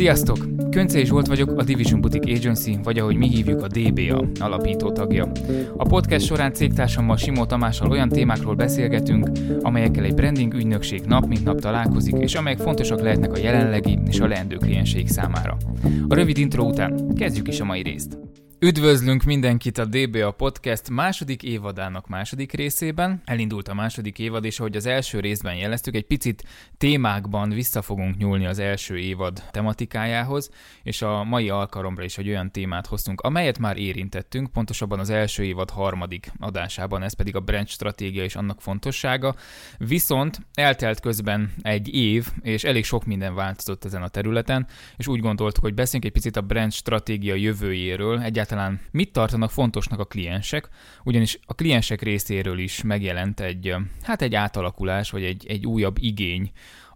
Sziasztok! Köncei Zsolt vagyok, a Division Boutique Agency, vagy ahogy mi hívjuk a DBA alapító tagja. A podcast során cégtársammal Simó Tamással olyan témákról beszélgetünk, amelyekkel egy branding ügynökség nap mint nap találkozik, és amelyek fontosak lehetnek a jelenlegi és a leendő klienseik számára. A rövid intro után kezdjük is a mai részt. Üdvözlünk mindenkit a DBA Podcast második évadának második részében. Elindult a második évad, és ahogy az első részben jeleztük, egy picit témákban vissza fogunk nyúlni az első évad tematikájához, és a mai alkalomra is egy olyan témát hoztunk, amelyet már érintettünk, pontosabban az első évad harmadik adásában, ez pedig a brand stratégia és annak fontossága. Viszont eltelt közben egy év, és elég sok minden változott ezen a területen, és úgy gondoltuk, hogy beszéljünk egy picit a brand stratégia jövőjéről, egyáltalán egyáltalán mit tartanak fontosnak a kliensek, ugyanis a kliensek részéről is megjelent egy, hát egy átalakulás, vagy egy, egy újabb igény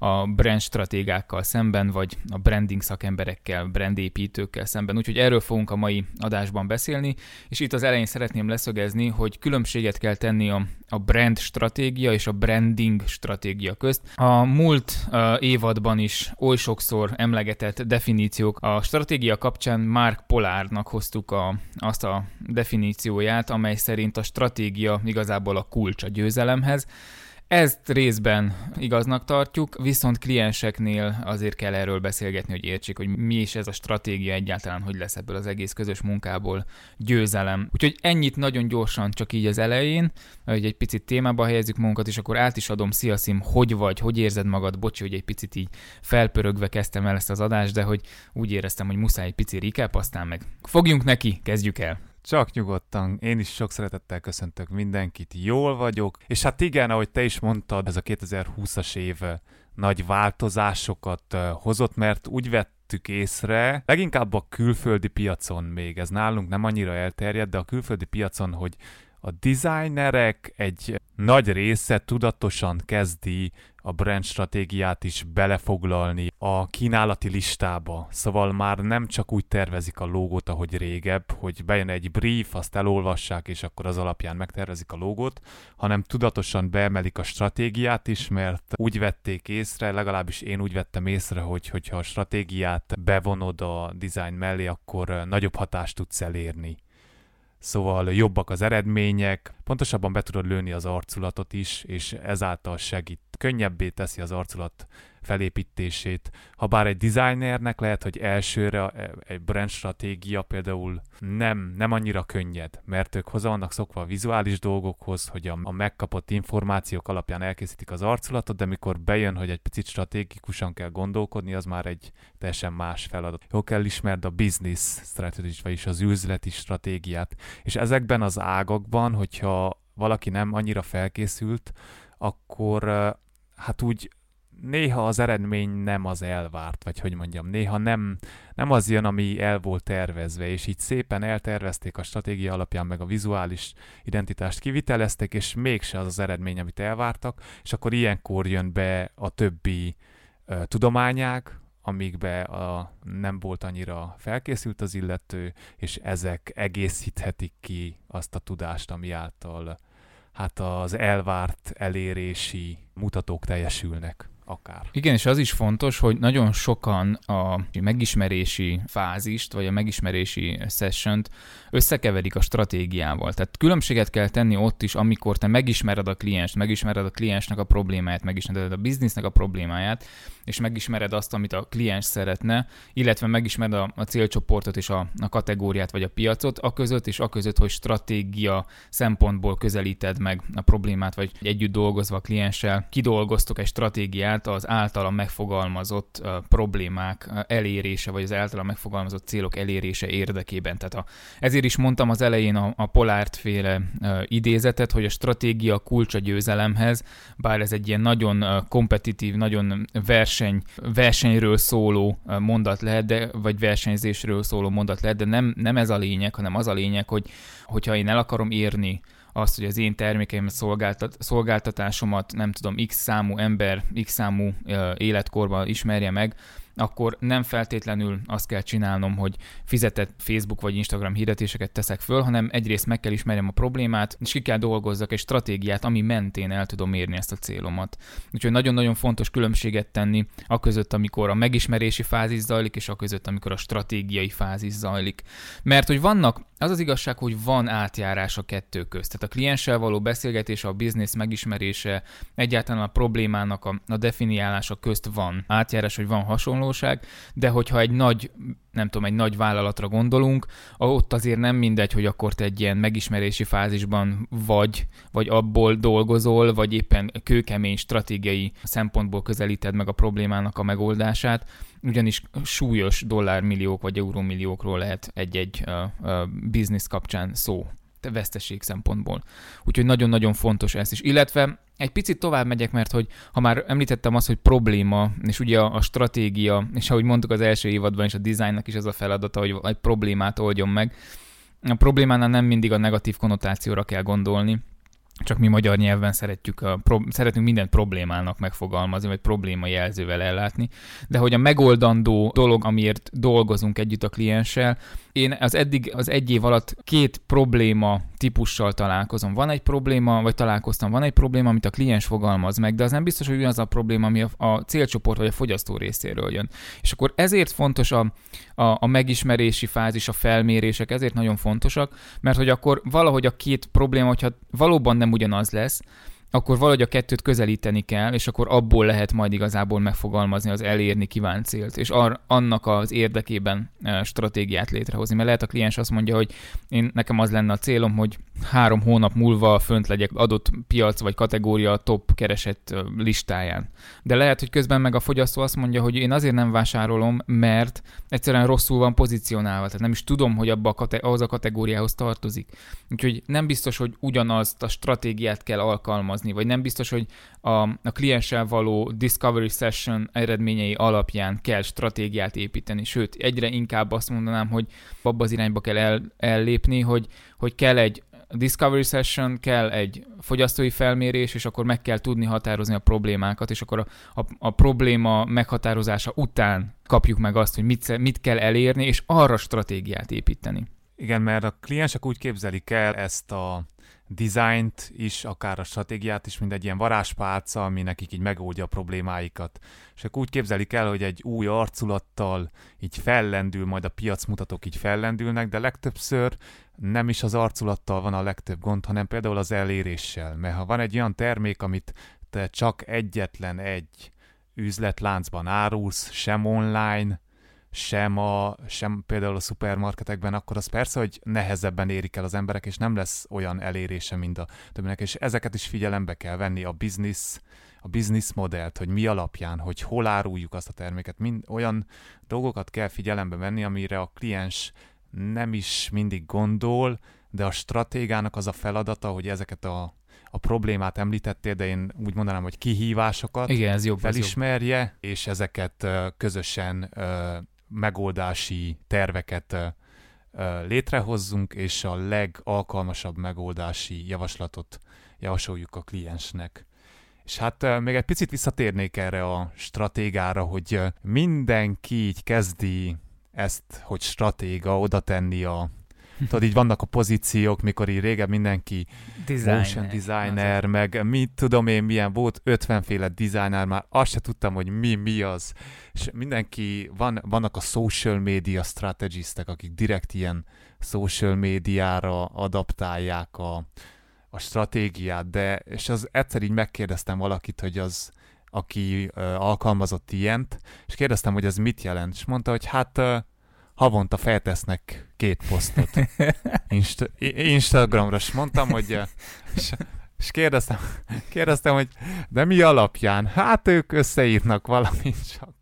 a brand stratégákkal szemben, vagy a branding szakemberekkel, brandépítőkkel szemben. Úgyhogy erről fogunk a mai adásban beszélni, és itt az elején szeretném leszögezni, hogy különbséget kell tenni a, a brand stratégia és a branding stratégia közt. A múlt uh, évadban is oly sokszor emlegetett definíciók. A stratégia kapcsán Mark Polárnak hoztuk a, azt a definícióját, amely szerint a stratégia igazából a kulcs a győzelemhez. Ezt részben igaznak tartjuk, viszont klienseknél azért kell erről beszélgetni, hogy értsék, hogy mi is ez a stratégia egyáltalán, hogy lesz ebből az egész közös munkából győzelem. Úgyhogy ennyit nagyon gyorsan csak így az elején, hogy egy picit témába helyezzük magunkat, és akkor át is adom, szia Szim, hogy vagy, hogy érzed magad, bocsi, hogy egy picit így felpörögve kezdtem el ezt az adást, de hogy úgy éreztem, hogy muszáj egy pici recap, aztán meg fogjunk neki, kezdjük el. Csak nyugodtan, én is sok szeretettel köszöntök mindenkit, jól vagyok, és hát igen, ahogy te is mondtad, ez a 2020-as év nagy változásokat hozott, mert úgy vettük észre, leginkább a külföldi piacon még, ez nálunk nem annyira elterjedt, de a külföldi piacon, hogy a designerek egy nagy része tudatosan kezdi a brand stratégiát is belefoglalni a kínálati listába. Szóval már nem csak úgy tervezik a logót, ahogy régebb, hogy bejön egy brief, azt elolvassák, és akkor az alapján megtervezik a logót, hanem tudatosan beemelik a stratégiát is, mert úgy vették észre, legalábbis én úgy vettem észre, hogy hogyha a stratégiát bevonod a design mellé, akkor nagyobb hatást tudsz elérni szóval jobbak az eredmények, pontosabban be tudod lőni az arculatot is, és ezáltal segít, könnyebbé teszi az arculat felépítését. Ha bár egy designernek lehet, hogy elsőre egy brand stratégia például nem, nem annyira könnyed, mert ők hozzá vannak szokva a vizuális dolgokhoz, hogy a, a megkapott információk alapján elkészítik az arculatot, de mikor bejön, hogy egy picit stratégikusan kell gondolkodni, az már egy teljesen más feladat. Jó kell ismerd a business strategy, vagyis az üzleti stratégiát. És ezekben az ágakban, hogyha valaki nem annyira felkészült, akkor hát úgy néha az eredmény nem az elvárt, vagy hogy mondjam, néha nem, nem az jön, ami el volt tervezve, és így szépen eltervezték a stratégia alapján, meg a vizuális identitást kivitelezték, és mégse az az eredmény, amit elvártak, és akkor ilyenkor jön be a többi uh, tudományág, amikbe a, nem volt annyira felkészült az illető, és ezek egészíthetik ki azt a tudást, ami által hát az elvárt elérési mutatók teljesülnek akár. Igen, és az is fontos, hogy nagyon sokan a megismerési fázist, vagy a megismerési sessiont összekeverik a stratégiával. Tehát különbséget kell tenni ott is, amikor te megismered a klienst, megismered a kliensnek a problémáját, megismered a biznisznek a problémáját, és megismered azt, amit a kliens szeretne, illetve megismered a, a célcsoportot és a, a kategóriát vagy a piacot, a között és a között, hogy stratégia szempontból közelíted meg a problémát, vagy együtt dolgozva a klienssel kidolgoztok egy stratégiát az általa megfogalmazott uh, problémák uh, elérése, vagy az általa megfogalmazott célok elérése érdekében. Tehát a, ezért is mondtam az elején a, a Polárt féle uh, idézetet, hogy a stratégia kulcs a győzelemhez, bár ez egy ilyen nagyon kompetitív, nagyon vers verseny, versenyről szóló mondat lehet, de, vagy versenyzésről szóló mondat lehet, de nem, nem ez a lényeg, hanem az a lényeg, hogy hogyha én el akarom érni azt, hogy az én termékeimet, szolgáltat, szolgáltatásomat nem tudom, x számú ember, x számú uh, életkorban ismerje meg, akkor nem feltétlenül azt kell csinálnom, hogy fizetett Facebook vagy Instagram hirdetéseket teszek föl, hanem egyrészt meg kell ismerjem a problémát, és ki kell dolgozzak egy stratégiát, ami mentén el tudom érni ezt a célomat. Úgyhogy nagyon-nagyon fontos különbséget tenni a között, amikor a megismerési fázis zajlik, és a között, amikor a stratégiai fázis zajlik. Mert hogy vannak, az az igazság, hogy van átjárás a kettő közt. Tehát a klienssel való beszélgetés, a biznisz megismerése, egyáltalán a problémának a, a definiálása közt van átjárás, hogy van hasonlóság, de hogyha egy nagy nem tudom, egy nagy vállalatra gondolunk, ott azért nem mindegy, hogy akkor te egy ilyen megismerési fázisban vagy, vagy abból dolgozol, vagy éppen kőkemény stratégiai szempontból közelíted meg a problémának a megoldását, ugyanis súlyos dollármilliók vagy eurómilliókról lehet egy-egy uh, biznisz kapcsán szó veszteség szempontból. Úgyhogy nagyon-nagyon fontos ez is. Illetve egy picit tovább megyek, mert hogy ha már említettem azt, hogy probléma, és ugye a, a stratégia, és ahogy mondtuk az első évadban is, a designnak is az a feladata, hogy egy problémát oldjon meg. A problémánál nem mindig a negatív konnotációra kell gondolni, csak mi magyar nyelven szeretjük a, pro, szeretünk mindent problémának megfogalmazni, vagy probléma jelzővel ellátni, de hogy a megoldandó dolog, amiért dolgozunk együtt a klienssel, én az eddig az egy év alatt két probléma típussal találkozom. Van egy probléma, vagy találkoztam, van egy probléma, amit a kliens fogalmaz meg, de az nem biztos, hogy ugyanaz a probléma, ami a, a célcsoport vagy a fogyasztó részéről jön. És akkor ezért fontos a, a, a megismerési fázis, a felmérések, ezért nagyon fontosak, mert hogy akkor valahogy a két probléma, hogyha valóban nem ugyanaz lesz, akkor valahogy a kettőt közelíteni kell, és akkor abból lehet majd igazából megfogalmazni az elérni kívánt célt, és ar- annak az érdekében e, stratégiát létrehozni. Mert lehet a kliens azt mondja, hogy én nekem az lenne a célom, hogy három hónap múlva fönt legyek adott piac vagy kategória top keresett e, listáján. De lehet, hogy közben meg a fogyasztó azt mondja, hogy én azért nem vásárolom, mert egyszerűen rosszul van pozícionálva, tehát nem is tudom, hogy abba a kate- ahhoz a kategóriához tartozik. Úgyhogy nem biztos, hogy ugyanazt a stratégiát kell alkalmazni dolgozni, vagy nem biztos, hogy a, a klienssel való discovery session eredményei alapján kell stratégiát építeni, sőt, egyre inkább azt mondanám, hogy abba az irányba kell el, ellépni, hogy, hogy kell egy discovery session, kell egy fogyasztói felmérés, és akkor meg kell tudni határozni a problémákat, és akkor a, a, a probléma meghatározása után kapjuk meg azt, hogy mit, mit kell elérni, és arra stratégiát építeni. Igen, mert a kliensek úgy képzelik el ezt a dizájnt is, akár a stratégiát is, mint egy ilyen varázspálca, ami nekik így megoldja a problémáikat. És akkor úgy képzelik el, hogy egy új arculattal így fellendül, majd a piacmutatók így fellendülnek, de legtöbbször nem is az arculattal van a legtöbb gond, hanem például az eléréssel. Mert ha van egy olyan termék, amit te csak egyetlen egy üzletláncban árulsz, sem online, sem, a, sem például a szupermarketekben, akkor az persze, hogy nehezebben érik el az emberek, és nem lesz olyan elérése, mint a többinek, és ezeket is figyelembe kell venni, a business, a business modellt, hogy mi alapján, hogy hol áruljuk azt a terméket, mind olyan dolgokat kell figyelembe venni, amire a kliens nem is mindig gondol, de a stratégának az a feladata, hogy ezeket a a problémát említettél, de én úgy mondanám, hogy kihívásokat Igen, ez jobb, felismerje, ez jobb. és ezeket közösen megoldási terveket létrehozzunk, és a legalkalmasabb megoldási javaslatot javasoljuk a kliensnek. És hát még egy picit visszatérnék erre a stratégára, hogy mindenki így kezdi ezt, hogy stratéga oda tenni a Tudod, így vannak a pozíciók, mikor így régen mindenki designer, motion designer, meg mit tudom én milyen volt, 50 féle designer, már azt se tudtam, hogy mi, mi az. És mindenki, van, vannak a social media strategistek, akik direkt ilyen social médiára adaptálják a, a stratégiát, de és az egyszer így megkérdeztem valakit, hogy az, aki uh, alkalmazott ilyent, és kérdeztem, hogy ez mit jelent, és mondta, hogy hát havonta feltesznek két posztot Insta- Instagramra, és mondtam, hogy és, és kérdeztem, kérdeztem, hogy de mi alapján? Hát ők összeírnak valamit, csak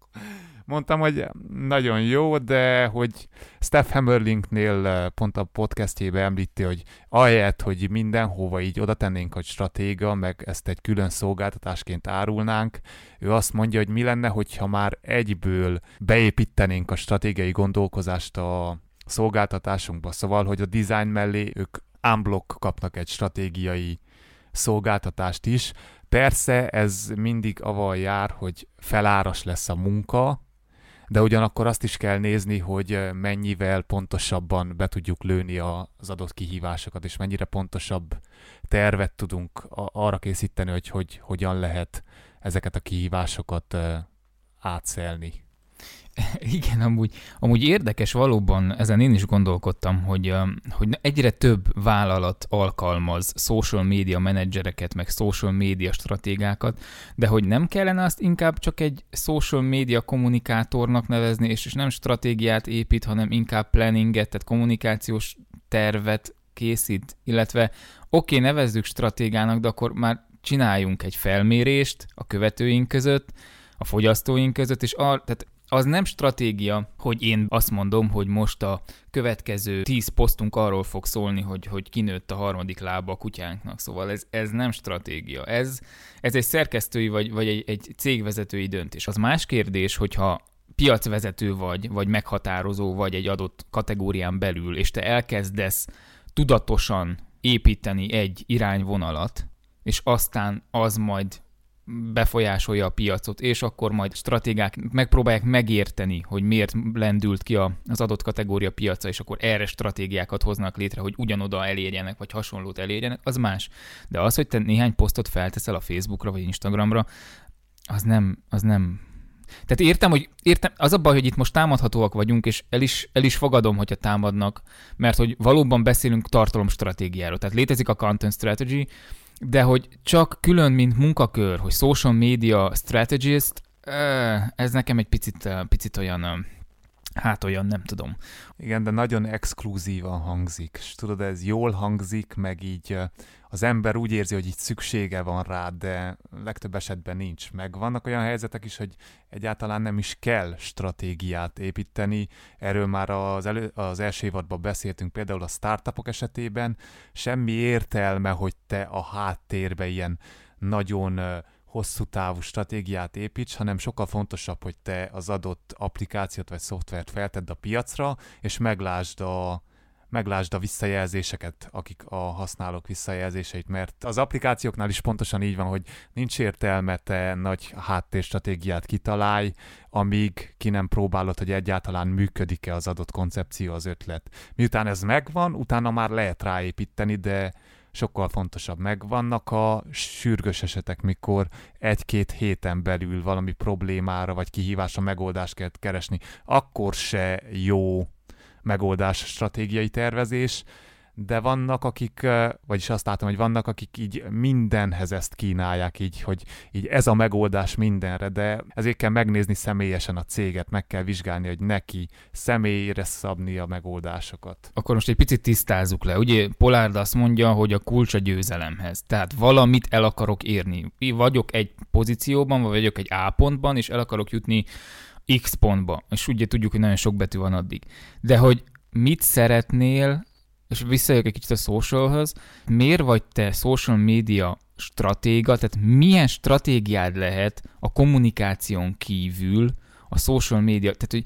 mondtam, hogy nagyon jó, de hogy Steph Hammerlinknél eh, pont a podcastjébe említi, hogy ahelyett, hogy mindenhova így oda tennénk, hogy stratéga, meg ezt egy külön szolgáltatásként árulnánk, ő azt mondja, hogy mi lenne, hogyha már egyből beépítenénk a stratégiai gondolkozást a szolgáltatásunkba. Szóval, hogy a design mellé ők unblock kapnak egy stratégiai szolgáltatást is. Persze ez mindig avval jár, hogy feláras lesz a munka, de ugyanakkor azt is kell nézni, hogy mennyivel pontosabban be tudjuk lőni az adott kihívásokat, és mennyire pontosabb tervet tudunk arra készíteni, hogy, hogy hogyan lehet ezeket a kihívásokat átszelni. Igen, amúgy, amúgy érdekes valóban, ezen én is gondolkodtam, hogy, hogy egyre több vállalat alkalmaz social media menedzsereket, meg social media stratégákat, de hogy nem kellene azt inkább csak egy social media kommunikátornak nevezni, és, és nem stratégiát épít, hanem inkább planninget, tehát kommunikációs tervet készít, illetve oké, okay, nevezzük stratégának, de akkor már csináljunk egy felmérést a követőink között, a fogyasztóink között, és ar, tehát az nem stratégia, hogy én azt mondom, hogy most a következő tíz posztunk arról fog szólni, hogy, hogy kinőtt a harmadik lába a kutyánknak. Szóval ez, ez nem stratégia. Ez, ez egy szerkesztői vagy, vagy egy, egy cégvezetői döntés. Az más kérdés, hogyha piacvezető vagy, vagy meghatározó vagy egy adott kategórián belül, és te elkezdesz tudatosan építeni egy irányvonalat, és aztán az majd befolyásolja a piacot, és akkor majd stratégák megpróbálják megérteni, hogy miért lendült ki az adott kategória piaca, és akkor erre stratégiákat hoznak létre, hogy ugyanoda elérjenek, vagy hasonlót elérjenek, az más. De az, hogy te néhány posztot felteszel a Facebookra, vagy Instagramra, az nem, az nem tehát értem, hogy értem, az a baj, hogy itt most támadhatóak vagyunk, és el is, el is fogadom, hogyha támadnak, mert hogy valóban beszélünk tartalomstratégiáról. Tehát létezik a content strategy, de hogy csak külön, mint munkakör, hogy social media strategist, ez nekem egy picit, picit olyan, hát olyan, nem tudom. Igen, de nagyon exkluzívan hangzik. És tudod, ez jól hangzik, meg így az ember úgy érzi, hogy itt szüksége van rá, de legtöbb esetben nincs. Meg vannak olyan helyzetek is, hogy egyáltalán nem is kell stratégiát építeni. Erről már az, elő, az első évadban beszéltünk, például a startupok esetében. Semmi értelme, hogy te a háttérbe ilyen nagyon hosszú távú stratégiát építs, hanem sokkal fontosabb, hogy te az adott applikációt vagy szoftvert feltedd a piacra, és meglásd a, meglásd a visszajelzéseket, akik a használók visszajelzéseit, mert az applikációknál is pontosan így van, hogy nincs értelme te nagy háttérstratégiát kitalálj, amíg ki nem próbálod, hogy egyáltalán működik-e az adott koncepció, az ötlet. Miután ez megvan, utána már lehet ráépíteni, de sokkal fontosabb. Meg vannak a sürgős esetek, mikor egy-két héten belül valami problémára vagy kihívásra megoldást kell keresni, akkor se jó megoldás, stratégiai tervezés, de vannak, akik, vagyis azt látom, hogy vannak, akik így mindenhez ezt kínálják, így, hogy így ez a megoldás mindenre, de ezért kell megnézni személyesen a céget, meg kell vizsgálni, hogy neki személyre szabni a megoldásokat. Akkor most egy picit tisztázzuk le. Ugye Polárd azt mondja, hogy a kulcs a győzelemhez. Tehát valamit el akarok érni. Vagyok egy pozícióban, vagy vagyok egy A pontban, és el akarok jutni X pontba, és ugye tudjuk, hogy nagyon sok betű van addig. De hogy mit szeretnél, és visszajövök egy kicsit a socialhoz, miért vagy te social media stratéga, tehát milyen stratégiád lehet a kommunikáción kívül a social media, tehát hogy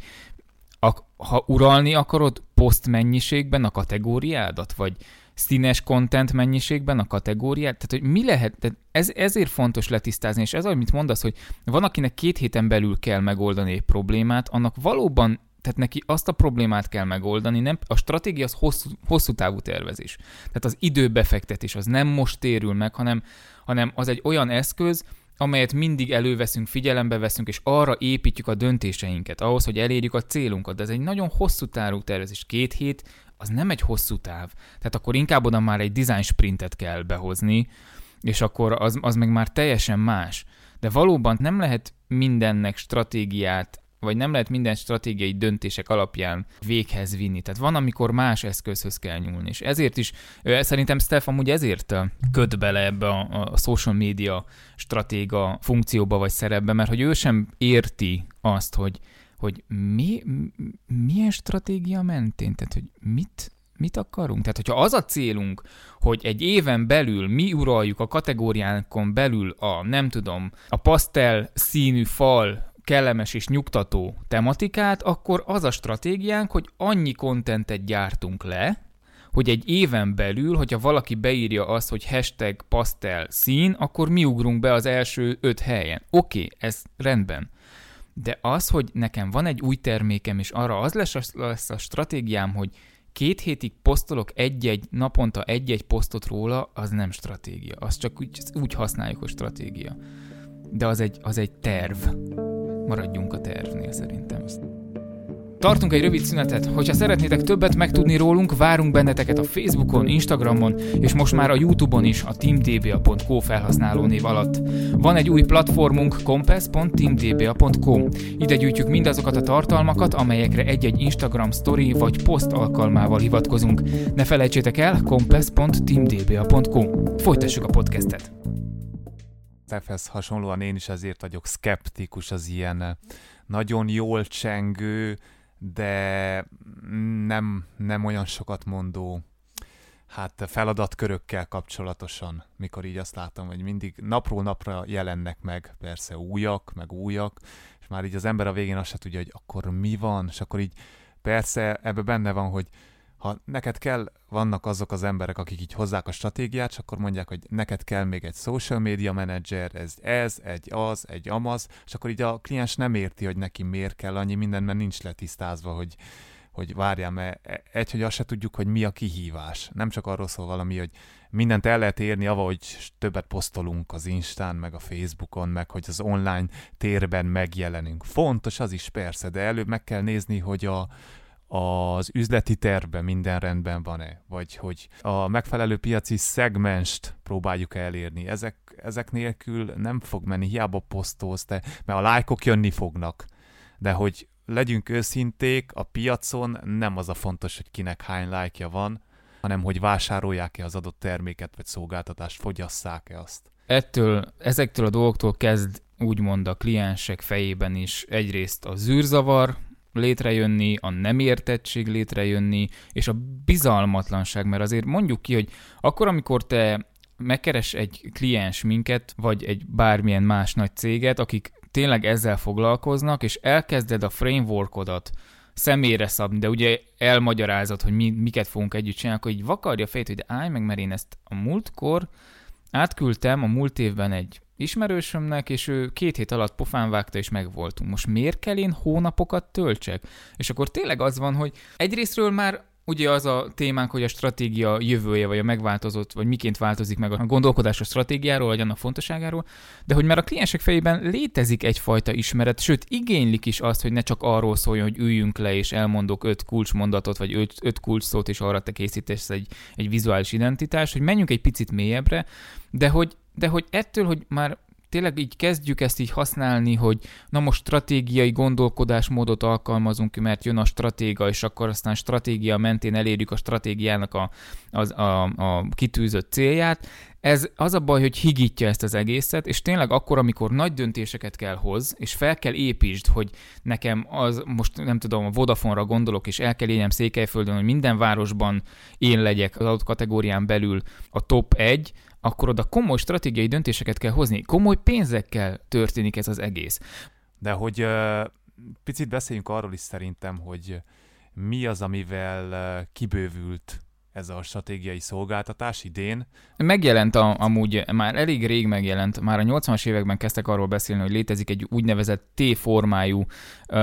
a, ha uralni akarod poszt mennyiségben a kategóriádat, vagy színes content mennyiségben a kategóriát, tehát hogy mi lehet, tehát ez, ezért fontos letisztázni, és ez, amit mondasz, hogy van, akinek két héten belül kell megoldani egy problémát, annak valóban tehát neki azt a problémát kell megoldani, nem, a stratégia az hosszú, hosszú távú tervezés. Tehát az időbefektetés az nem most térül meg, hanem, hanem az egy olyan eszköz, amelyet mindig előveszünk, figyelembe veszünk, és arra építjük a döntéseinket, ahhoz, hogy elérjük a célunkat. De ez egy nagyon hosszú távú tervezés. Két hét az nem egy hosszú táv. Tehát akkor inkább oda már egy design sprintet kell behozni, és akkor az, az meg már teljesen más. De valóban nem lehet mindennek stratégiát vagy nem lehet minden stratégiai döntések alapján véghez vinni. Tehát van, amikor más eszközhöz kell nyúlni. És ezért is, szerintem Steph amúgy ezért köt bele ebbe a, a social media stratéga funkcióba vagy szerepbe, mert hogy ő sem érti azt, hogy hogy mi, milyen stratégia mentén, tehát hogy mit, mit akarunk? Tehát, hogyha az a célunk, hogy egy éven belül mi uraljuk a kategóriánkon belül a, nem tudom, a pasztel színű fal kellemes és nyugtató tematikát, akkor az a stratégiánk, hogy annyi kontentet gyártunk le, hogy egy éven belül, hogyha valaki beírja azt, hogy hashtag pastel szín, akkor mi ugrunk be az első öt helyen. Oké, okay, ez rendben De az, hogy nekem van egy új termékem, és arra az lesz a, lesz a stratégiám, hogy két hétig posztolok egy-egy, naponta egy-egy posztot róla, az nem stratégia. Az csak úgy, úgy használjuk, hogy stratégia. De az egy, az egy terv. Maradjunk a tervnél szerintem. Tartunk egy rövid szünetet, hogyha szeretnétek többet megtudni rólunk, várunk benneteket a Facebookon, Instagramon, és most már a Youtube-on is a teamdba.co felhasználó név alatt. Van egy új platformunk compass.teamdba.com. Ide gyűjtjük mindazokat a tartalmakat, amelyekre egy-egy Instagram story vagy post alkalmával hivatkozunk. Ne felejtsétek el, compass.teamdba.com. Folytassuk a podcastet. Tefhez hasonlóan én is ezért vagyok skeptikus az ilyen nagyon jól csengő, de nem, nem olyan sokat mondó hát feladatkörökkel kapcsolatosan, mikor így azt látom, hogy mindig napról napra jelennek meg persze újak, meg újak, és már így az ember a végén azt se tudja, hogy akkor mi van, és akkor így persze ebbe benne van, hogy ha neked kell, vannak azok az emberek, akik így hozzák a stratégiát, és akkor mondják, hogy neked kell még egy social media manager, ez, ez, egy az, egy amaz, és akkor így a kliens nem érti, hogy neki miért kell annyi minden, mert nincs letisztázva, hogy, hogy várjál, mert e, egy, hogy azt se tudjuk, hogy mi a kihívás. Nem csak arról szól valami, hogy mindent el lehet érni, avahogy többet posztolunk az Instán, meg a Facebookon, meg hogy az online térben megjelenünk. Fontos az is persze, de előbb meg kell nézni, hogy a, az üzleti tervben minden rendben van-e, vagy hogy a megfelelő piaci szegmenst próbáljuk elérni. Ezek, ezek nélkül nem fog menni, hiába posztolsz te, mert a lájkok jönni fognak. De hogy legyünk őszinték, a piacon nem az a fontos, hogy kinek hány lájkja van, hanem hogy vásárolják-e az adott terméket vagy szolgáltatást, fogyasszák-e azt. Ettől, ezektől a dolgoktól kezd úgymond a kliensek fejében is egyrészt a zűrzavar, létrejönni, a nem értettség létrejönni, és a bizalmatlanság, mert azért mondjuk ki, hogy akkor, amikor te megkeres egy kliens minket, vagy egy bármilyen más nagy céget, akik tényleg ezzel foglalkoznak, és elkezded a frameworkodat személyre szabni, de ugye elmagyarázod, hogy mi, miket fogunk együtt csinálni, akkor így vakarja a fejét, hogy állj meg, mert én ezt a múltkor átküldtem a múlt évben egy ismerősömnek, és ő két hét alatt pofán vágta, és megvoltunk. Most miért kell én hónapokat töltsek? És akkor tényleg az van, hogy egyrésztről már Ugye az a témánk, hogy a stratégia jövője, vagy a megváltozott, vagy miként változik meg a gondolkodás a stratégiáról, vagy annak fontosságáról, de hogy már a kliensek fejében létezik egyfajta ismeret, sőt igénylik is azt, hogy ne csak arról szóljon, hogy üljünk le, és elmondok öt kulcsmondatot, vagy öt, öt kulcsszót, és arra te készítesz egy, egy vizuális identitást, hogy menjünk egy picit mélyebbre, de hogy, de hogy ettől, hogy már tényleg így kezdjük ezt így használni, hogy na most stratégiai gondolkodásmódot alkalmazunk, mert jön a stratéga, és akkor aztán stratégia mentén elérjük a stratégiának a, a, a, a kitűzött célját. Ez az a baj, hogy higítja ezt az egészet, és tényleg akkor, amikor nagy döntéseket kell hoz, és fel kell építsd, hogy nekem az, most nem tudom, a Vodafone-ra gondolok, és el kell éljem Székelyföldön, hogy minden városban én legyek az adott kategórián belül a top 1, akkor oda komoly stratégiai döntéseket kell hozni. Komoly pénzekkel történik ez az egész. De hogy picit beszéljünk arról is szerintem, hogy mi az, amivel kibővült ez a stratégiai szolgáltatás idén. Megjelent a, amúgy, már elég rég megjelent, már a 80-as években kezdtek arról beszélni, hogy létezik egy úgynevezett T-formájú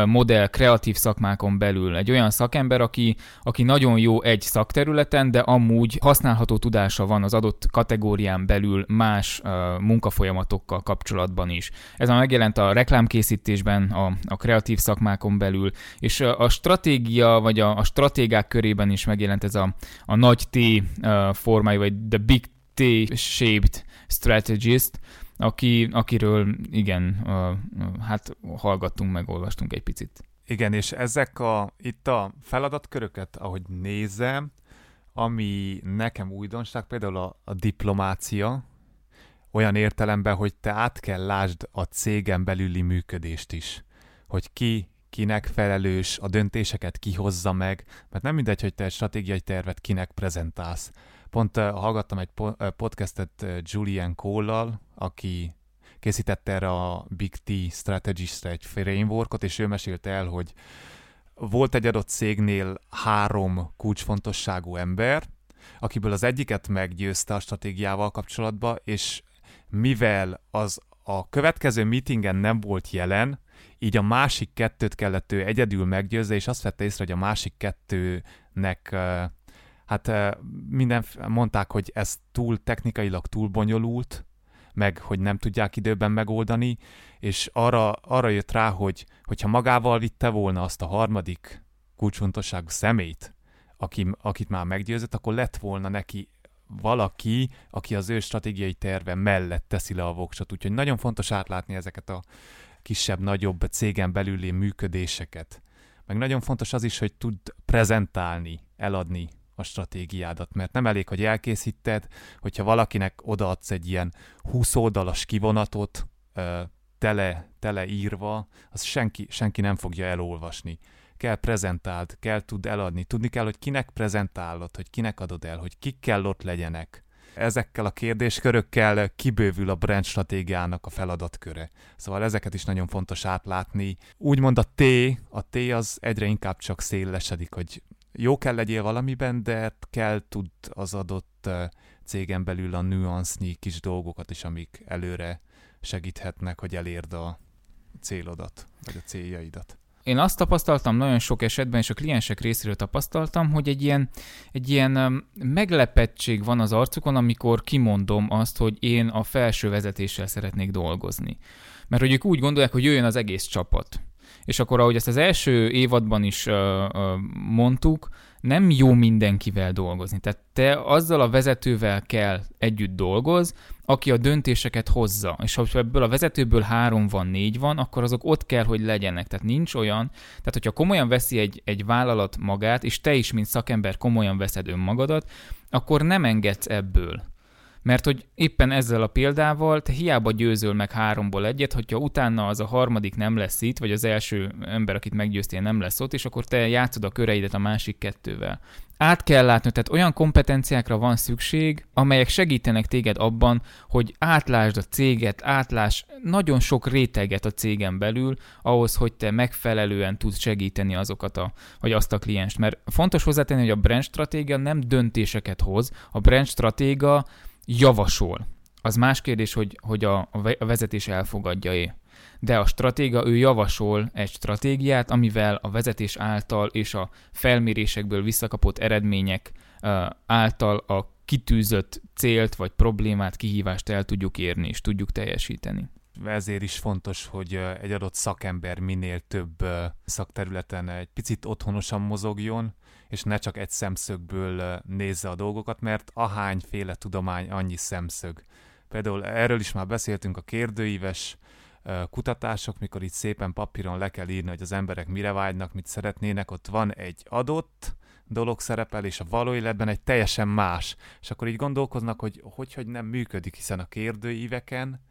modell kreatív szakmákon belül. Egy olyan szakember, aki, aki nagyon jó egy szakterületen, de amúgy használható tudása van az adott kategórián belül más munkafolyamatokkal kapcsolatban is. Ez már megjelent a reklámkészítésben, a, a kreatív szakmákon belül, és a stratégia, vagy a, a stratégák körében is megjelent ez a, a nagy T formájú, vagy the big T-shaped strategist, aki, akiről igen, hát hallgattunk, meg olvastunk egy picit. Igen, és ezek a, itt a feladatköröket, ahogy nézem, ami nekem újdonság, például a, a diplomácia, olyan értelemben, hogy te át kell lásd a cégen belüli működést is. Hogy ki kinek felelős, a döntéseket kihozza meg, mert nem mindegy, hogy te egy stratégiai tervet kinek prezentálsz. Pont uh, hallgattam egy uh, podcastet uh, Julian Cole-lal, aki készítette erre a Big T Strategist egy frameworkot, és ő mesélte el, hogy volt egy adott cégnél három kulcsfontosságú ember, akiből az egyiket meggyőzte a stratégiával kapcsolatban, és mivel az a következő meetingen nem volt jelen, így a másik kettőt kellett ő egyedül meggyőzze, és azt vette észre, hogy a másik kettőnek hát minden mondták, hogy ez túl technikailag túl bonyolult, meg hogy nem tudják időben megoldani, és arra, arra jött rá, hogy hogyha magával vitte volna azt a harmadik kulcsfontosságú szemét, aki, akit már meggyőzött, akkor lett volna neki valaki, aki az ő stratégiai terve mellett teszi le a voksot. Úgyhogy nagyon fontos átlátni ezeket a kisebb-nagyobb cégen belüli működéseket. Meg nagyon fontos az is, hogy tud prezentálni, eladni a stratégiádat, mert nem elég, hogy elkészíted, hogyha valakinek odaadsz egy ilyen 20 oldalas kivonatot, tele, tele írva, az senki, senki nem fogja elolvasni. Kell prezentáld, kell tud eladni, tudni kell, hogy kinek prezentálod, hogy kinek adod el, hogy kik kell ott legyenek. Ezekkel a kérdéskörökkel kibővül a brand stratégiának a feladatköre. Szóval ezeket is nagyon fontos átlátni. Úgymond a T, a T az egyre inkább csak szélesedik, hogy jó kell legyél valamiben, de kell tud az adott cégen belül a nüansznyi kis dolgokat is, amik előre segíthetnek, hogy elérd a célodat, vagy a céljaidat. Én azt tapasztaltam nagyon sok esetben, és a kliensek részéről tapasztaltam, hogy egy ilyen, egy ilyen meglepettség van az arcukon, amikor kimondom azt, hogy én a felső vezetéssel szeretnék dolgozni. Mert hogy ők úgy gondolják, hogy jöjjön az egész csapat és akkor ahogy ezt az első évadban is uh, uh, mondtuk, nem jó mindenkivel dolgozni. Tehát te azzal a vezetővel kell együtt dolgoz, aki a döntéseket hozza. És ha ebből a vezetőből három van, négy van, akkor azok ott kell, hogy legyenek. Tehát nincs olyan, tehát hogyha komolyan veszi egy, egy vállalat magát, és te is, mint szakember komolyan veszed önmagadat, akkor nem engedsz ebből. Mert hogy éppen ezzel a példával te hiába győzöl meg háromból egyet, hogyha utána az a harmadik nem lesz itt, vagy az első ember, akit meggyőztél, nem lesz ott, és akkor te játszod a köreidet a másik kettővel. Át kell látni, tehát olyan kompetenciákra van szükség, amelyek segítenek téged abban, hogy átlásd a céget, átlás nagyon sok réteget a cégen belül, ahhoz, hogy te megfelelően tudsz segíteni azokat a, vagy azt a klienst. Mert fontos hozzátenni, hogy a brand stratégia nem döntéseket hoz, a brand stratégia javasol. Az más kérdés, hogy, hogy a, a vezetés elfogadja-e. De a stratéga ő javasol egy stratégiát, amivel a vezetés által és a felmérésekből visszakapott eredmények által a kitűzött célt vagy problémát, kihívást el tudjuk érni és tudjuk teljesíteni. Ezért is fontos, hogy egy adott szakember minél több szakterületen egy picit otthonosan mozogjon, és ne csak egy szemszögből nézze a dolgokat, mert ahányféle tudomány, annyi szemszög. Például erről is már beszéltünk a kérdőíves kutatások, mikor itt szépen papíron le kell írni, hogy az emberek mire vágynak, mit szeretnének, ott van egy adott dolog szerepel, és a való életben egy teljesen más. És akkor így gondolkoznak, hogy hogy, hogy nem működik, hiszen a kérdőíveken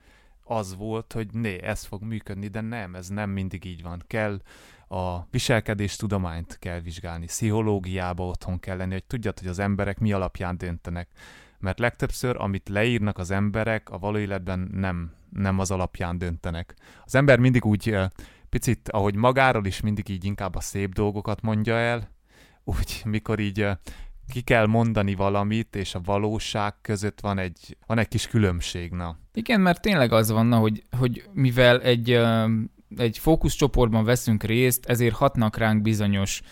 az volt, hogy né, ez fog működni, de nem, ez nem mindig így van. Kell a viselkedés tudományt kell vizsgálni, pszichológiába otthon kell lenni, hogy tudjad, hogy az emberek mi alapján döntenek. Mert legtöbbször, amit leírnak az emberek, a való életben nem, nem az alapján döntenek. Az ember mindig úgy picit, ahogy magáról is mindig így inkább a szép dolgokat mondja el, úgy mikor így ki kell mondani valamit, és a valóság között van egy, van egy kis különbség, na. Igen, mert tényleg az van, hogy, hogy mivel egy egy fókuszcsoportban veszünk részt, ezért hatnak ránk bizonyos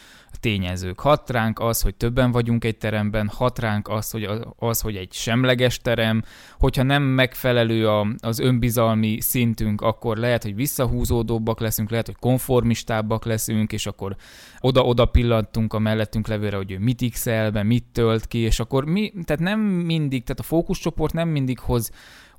tényezők. Hat ránk az, hogy többen vagyunk egy teremben, hat ránk az, hogy, az, hogy egy semleges terem, hogyha nem megfelelő a, az önbizalmi szintünk, akkor lehet, hogy visszahúzódóbbak leszünk, lehet, hogy konformistábbak leszünk, és akkor oda-oda pillantunk a mellettünk levőre, hogy ő mit x mit tölt ki, és akkor mi, tehát nem mindig, tehát a fókuszcsoport nem mindig hoz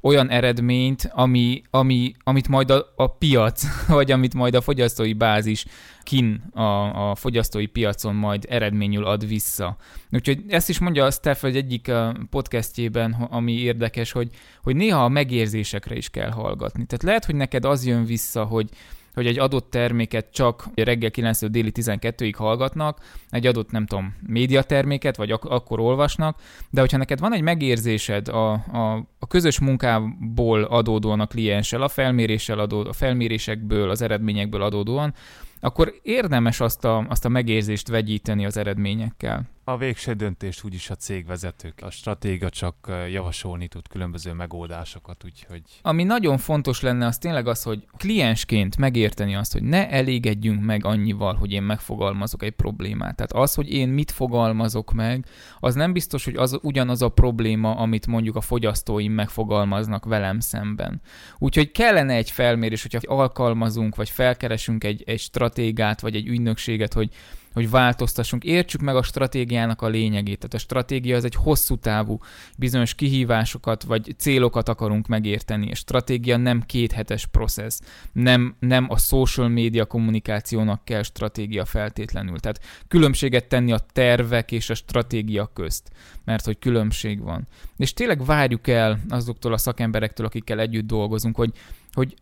olyan eredményt, ami, ami, amit majd a, a piac, vagy amit majd a fogyasztói bázis kin a, a fogyasztói piacon majd eredményül ad vissza. Úgyhogy ezt is mondja a Steph egy egyik podcastjében, ami érdekes, hogy, hogy néha a megérzésekre is kell hallgatni. Tehát lehet, hogy neked az jön vissza, hogy hogy egy adott terméket csak reggel 9 déli 12-ig hallgatnak, egy adott, nem tudom, médiaterméket, vagy ak- akkor olvasnak, de hogyha neked van egy megérzésed a, a, a közös munkából adódóan a klienssel, a felméréssel adó, a felmérésekből, az eredményekből adódóan, akkor érdemes azt a, azt a megérzést vegyíteni az eredményekkel. A végső döntést úgyis a cégvezetők. A stratéga csak javasolni tud különböző megoldásokat, úgyhogy... Ami nagyon fontos lenne, az tényleg az, hogy kliensként megérteni azt, hogy ne elégedjünk meg annyival, hogy én megfogalmazok egy problémát. Tehát az, hogy én mit fogalmazok meg, az nem biztos, hogy az ugyanaz a probléma, amit mondjuk a fogyasztóim megfogalmaznak velem szemben. Úgyhogy kellene egy felmérés, hogyha alkalmazunk, vagy felkeresünk egy, egy stratégát, vagy egy ügynökséget, hogy hogy változtassunk, értsük meg a stratégiának a lényegét. Tehát a stratégia az egy hosszú távú, bizonyos kihívásokat vagy célokat akarunk megérteni. A stratégia nem kéthetes processz, nem, nem a social media kommunikációnak kell stratégia feltétlenül. Tehát különbséget tenni a tervek és a stratégia közt, mert hogy különbség van. És tényleg várjuk el azoktól a szakemberektől, akikkel együtt dolgozunk, hogy, hogy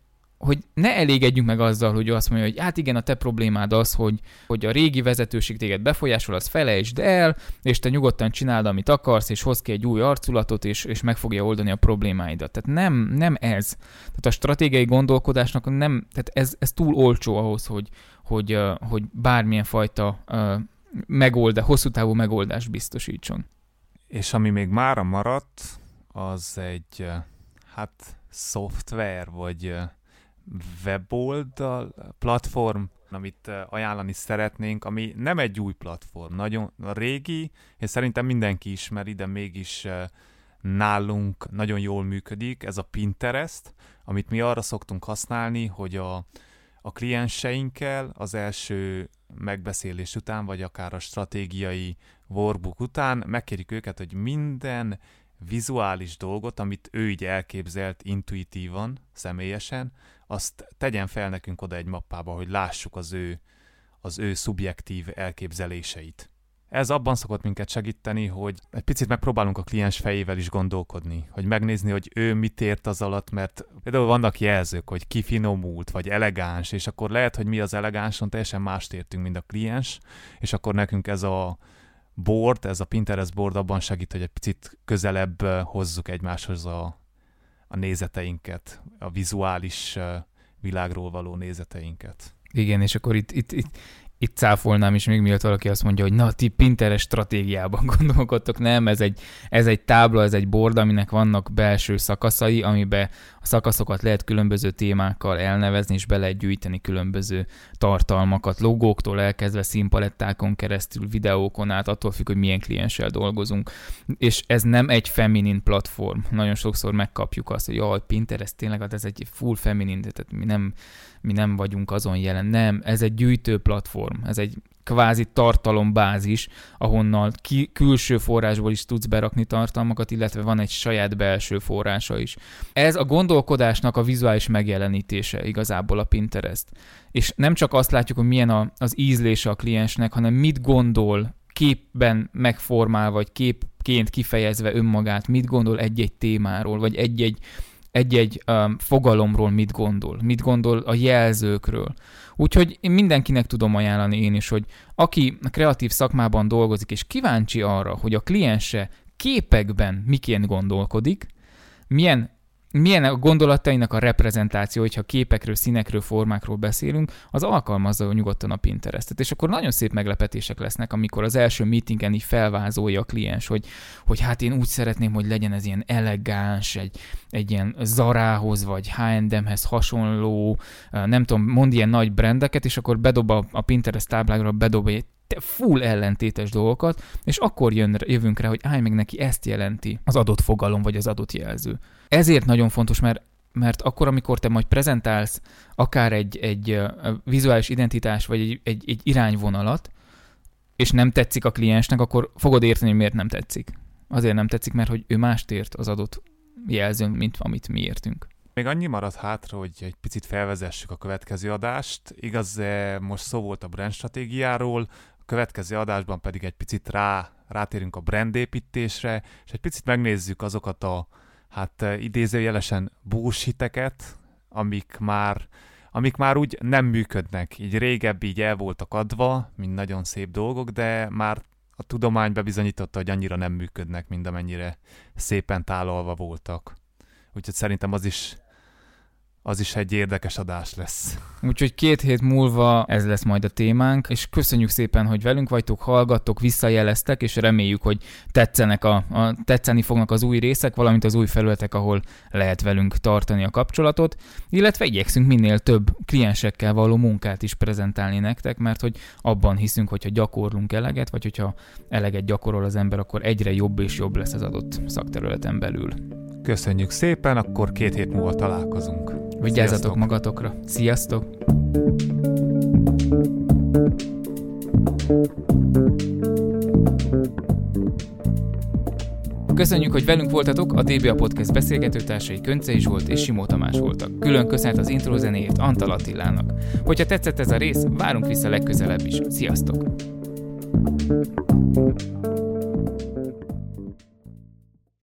hogy ne elégedjünk meg azzal, hogy azt mondja, hogy hát igen, a te problémád az, hogy, hogy a régi vezetőség téged befolyásol, az felejtsd el, és te nyugodtan csináld, amit akarsz, és hoz ki egy új arculatot, és, és meg fogja oldani a problémáidat. Tehát nem, nem ez. Tehát a stratégiai gondolkodásnak nem, tehát ez, ez túl olcsó ahhoz, hogy, hogy, hogy bármilyen fajta megoldás, hosszú távú megoldást biztosítson. És ami még mára maradt, az egy hát szoftver, vagy weboldal, platform, amit ajánlani szeretnénk, ami nem egy új platform, nagyon régi, és szerintem mindenki ismeri, de mégis nálunk nagyon jól működik, ez a Pinterest, amit mi arra szoktunk használni, hogy a, a klienseinkkel az első megbeszélés után, vagy akár a stratégiai workbook után megkérjük őket, hogy minden vizuális dolgot, amit ő így elképzelt intuitívan, személyesen, azt tegyen fel nekünk oda egy mappába, hogy lássuk az ő, az ő szubjektív elképzeléseit. Ez abban szokott minket segíteni, hogy egy picit megpróbálunk a kliens fejével is gondolkodni, hogy megnézni, hogy ő mit ért az alatt, mert például vannak jelzők, hogy kifinomult, vagy elegáns, és akkor lehet, hogy mi az elegánson teljesen mást értünk, mint a kliens, és akkor nekünk ez a board, ez a Pinterest board abban segít, hogy egy picit közelebb hozzuk egymáshoz a, a nézeteinket, a vizuális világról való nézeteinket. Igen, és akkor itt, itt, itt, itt cáfolnám is még miatt valaki azt mondja, hogy na, ti Pinterest stratégiában gondolkodtok. Nem, ez egy, ez egy tábla, ez egy board, aminek vannak belső szakaszai, amiben a szakaszokat lehet különböző témákkal elnevezni, és be lehet gyűjteni különböző tartalmakat, logóktól elkezdve színpalettákon keresztül, videókon át, attól függ, hogy milyen klienssel dolgozunk. És ez nem egy feminin platform. Nagyon sokszor megkapjuk azt, hogy jaj, Pinterest tényleg, hát ez egy full feminin, tehát mi nem, mi nem vagyunk azon jelen. Nem, ez egy gyűjtő platform, ez egy kvázi tartalombázis, ahonnan ki, külső forrásból is tudsz berakni tartalmakat, illetve van egy saját belső forrása is. Ez a gondolkodásnak a vizuális megjelenítése igazából a Pinterest. És nem csak azt látjuk, hogy milyen a, az ízlése a kliensnek, hanem mit gondol képben megformál, vagy képként kifejezve önmagát, mit gondol egy-egy témáról, vagy egy-egy egy-egy um, fogalomról mit gondol, mit gondol a jelzőkről. Úgyhogy én mindenkinek tudom ajánlani én is, hogy aki kreatív szakmában dolgozik, és kíváncsi arra, hogy a kliense képekben miként gondolkodik, milyen milyen a gondolatainak a reprezentáció, hogyha képekről, színekről, formákról beszélünk, az alkalmazza nyugodtan a Pinterestet. És akkor nagyon szép meglepetések lesznek, amikor az első meetingen így felvázolja a kliens, hogy, hogy hát én úgy szeretném, hogy legyen ez ilyen elegáns, egy, egy ilyen Zarához vagy H&M-hez hasonló, nem tudom, mond ilyen nagy brendeket, és akkor bedob a, a Pinterest táblára, bedob egy full ellentétes dolgokat, és akkor jön, jövünk rá, hogy állj meg neki, ezt jelenti az adott fogalom, vagy az adott jelző. Ezért nagyon fontos, mert mert akkor, amikor te majd prezentálsz akár egy, egy vizuális identitás, vagy egy, egy, egy irányvonalat, és nem tetszik a kliensnek, akkor fogod érteni, miért nem tetszik. Azért nem tetszik, mert hogy ő mást ért az adott jelzőn, mint amit mi értünk. Még annyi maradt hátra, hogy egy picit felvezessük a következő adást. Igaz, most szó volt a brand stratégiáról, következő adásban pedig egy picit rá, rátérünk a brandépítésre, és egy picit megnézzük azokat a hát idézőjelesen búsiteket, amik már, amik már úgy nem működnek. Így régebb így el voltak adva, mint nagyon szép dolgok, de már a tudomány bebizonyította, hogy annyira nem működnek, mint amennyire szépen tálalva voltak. Úgyhogy szerintem az is az is egy érdekes adás lesz. Úgyhogy két hét múlva ez lesz majd a témánk, és köszönjük szépen, hogy velünk vagytok, hallgattok, visszajeleztek, és reméljük, hogy tetszenek a, a, tetszeni fognak az új részek, valamint az új felületek, ahol lehet velünk tartani a kapcsolatot, illetve igyekszünk minél több kliensekkel való munkát is prezentálni nektek, mert hogy abban hiszünk, hogyha gyakorlunk eleget, vagy hogyha eleget gyakorol az ember, akkor egyre jobb és jobb lesz az adott szakterületen belül. Köszönjük szépen, akkor két hét múlva találkozunk. Vigyázzatok magatokra. Sziasztok! Köszönjük, hogy velünk voltatok, a DBA Podcast beszélgetőtársai Köncei Zsolt és Simó Tamás voltak. Külön köszönet az intro zenéjét Antal Attilának. Hogyha tetszett ez a rész, várunk vissza legközelebb is. Sziasztok! thank you